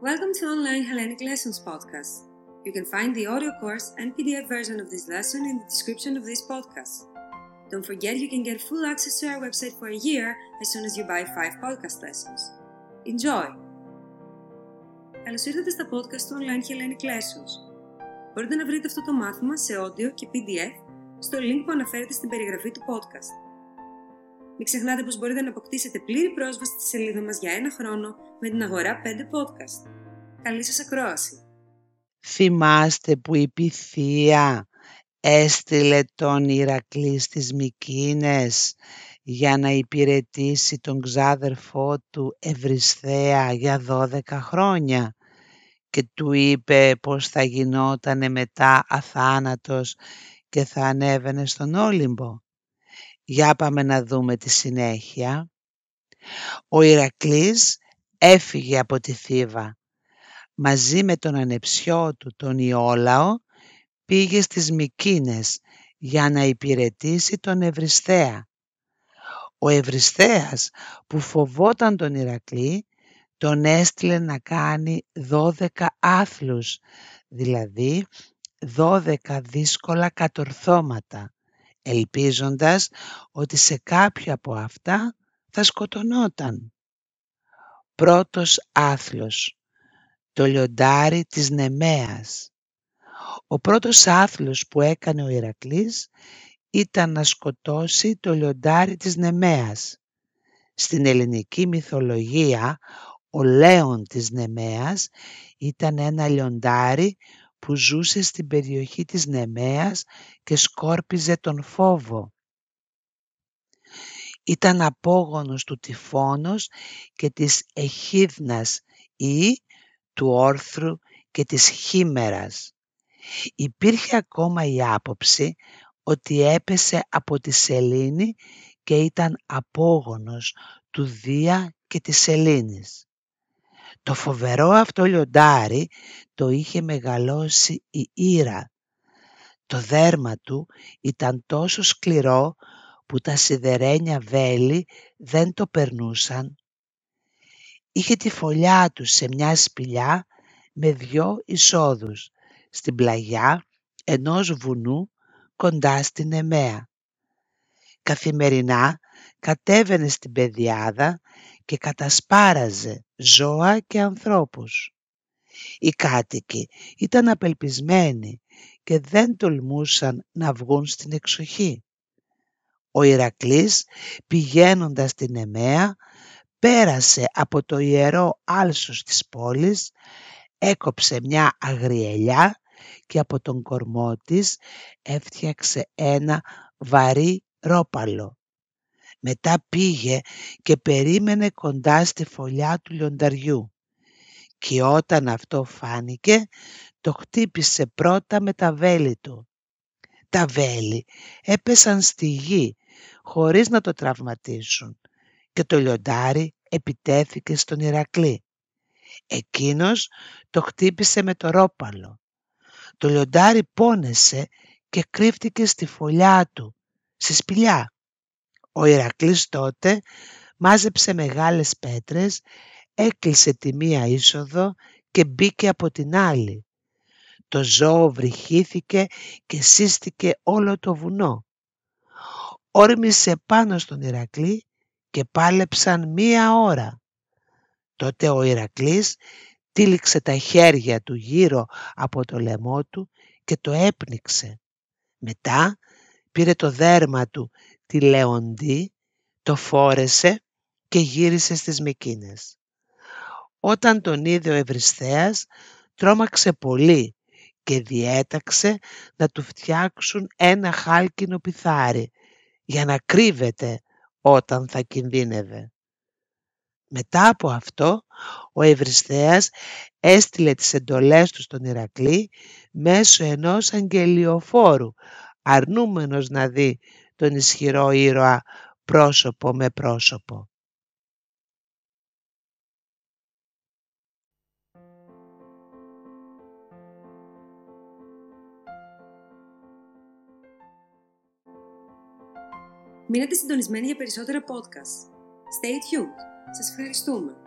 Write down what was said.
Welcome to Online Hellenic Lessons podcast. You can find the audio course and PDF version of this lesson in the description of this podcast. Don't forget you can get full access to our website for a year as soon as you buy 5 podcast lessons. Enjoy! Καλώς ήρθατε στα podcast του Online Hellenic Lessons. Μπορείτε να βρείτε αυτό το μάθημα σε audio και PDF στο link που αναφέρεται στην περιγραφή του podcast. Μην ξεχνάτε πως μπορείτε να αποκτήσετε πλήρη πρόσβαση στη σελίδα μας για ένα χρόνο με την αγορά 5 podcast. Καλή σας ακρόαση! Θυμάστε που η Pythia έστειλε τον Ηρακλή στις Μικίνες για να υπηρετήσει τον ξάδερφό του Ευρυσθέα για 12 χρόνια και του είπε πως θα γινότανε μετά αθάνατος και θα ανέβαινε στον Όλυμπο. Για πάμε να δούμε τη συνέχεια. Ο Ηρακλής έφυγε από τη Θήβα. Μαζί με τον ανεψιό του τον Ιόλαο πήγε στις Μικίνες για να υπηρετήσει τον Ευρυσθέα. Ο Ευρυσθέας που φοβόταν τον Ηρακλή τον έστειλε να κάνει δώδεκα άθλους, δηλαδή δώδεκα δύσκολα κατορθώματα ελπίζοντας ότι σε κάποια από αυτά θα σκοτωνόταν. Πρώτος άθλος, το λιοντάρι της Νεμέας. Ο πρώτος άθλος που έκανε ο Ηρακλής ήταν να σκοτώσει το λιοντάρι της Νεμέας. Στην ελληνική μυθολογία ο Λέων της Νεμέας ήταν ένα λιοντάρι που ζούσε στην περιοχή της Νεμέας και σκόρπιζε τον φόβο. Ήταν απόγονος του τυφώνος και της εχίδνας ή του όρθρου και της χήμερας. Υπήρχε ακόμα η άποψη ότι έπεσε από τη σελήνη και ήταν απόγονος του Δία και της σελήνης. Το φοβερό αυτό λιοντάρι το είχε μεγαλώσει η Ήρα. Το δέρμα του ήταν τόσο σκληρό που τα σιδερένια βέλη δεν το περνούσαν. Είχε τη φωλιά τους σε μια σπηλιά με δυο εισόδους στην πλαγιά ενός βουνού κοντά στην Εμέα. Καθημερινά κατέβαινε στην πεδιάδα και κατασπάραζε ζώα και ανθρώπους. Οι κάτοικοι ήταν απελπισμένοι και δεν τολμούσαν να βγουν στην εξοχή. Ο Ηρακλής πηγαίνοντας στην Εμέα πέρασε από το ιερό άλσος της πόλης, έκοψε μια αγριελιά και από τον κορμό της έφτιαξε ένα βαρύ ρόπαλο. Μετά πήγε και περίμενε κοντά στη φωλιά του λιονταριού και όταν αυτό φάνηκε το χτύπησε πρώτα με τα βέλη του. Τα βέλη έπεσαν στη γη χωρίς να το τραυματίσουν και το λιοντάρι επιτέθηκε στον Ηρακλή. Εκείνος το χτύπησε με το ρόπαλο. Το λιοντάρι πόνεσε και κρύφτηκε στη φωλιά του, στη σπηλιά. Ο Ηρακλής τότε μάζεψε μεγάλες πέτρες, έκλεισε τη μία είσοδο και μπήκε από την άλλη. Το ζώο βρυχήθηκε και σύστηκε όλο το βουνό. Όρμησε πάνω στον Ηρακλή και πάλεψαν μία ώρα. Τότε ο Ηρακλής τύλιξε τα χέρια του γύρω από το λαιμό του και το έπνιξε. Μετά πήρε το δέρμα του τη Λεοντή, το φόρεσε και γύρισε στις Μικίνες. Όταν τον είδε ο Ευρυσθέας, τρόμαξε πολύ και διέταξε να του φτιάξουν ένα χάλκινο πιθάρι για να κρύβεται όταν θα κινδύνευε. Μετά από αυτό, ο Ευρυσθέας έστειλε τις εντολές του στον Ηρακλή μέσω ενός αγγελιοφόρου, αρνούμενος να δει τον ισχυρό ήρωα πρόσωπο με πρόσωπο. Μείνετε συντονισμένοι για περισσότερα podcast. Stay tuned. Σας ευχαριστούμε.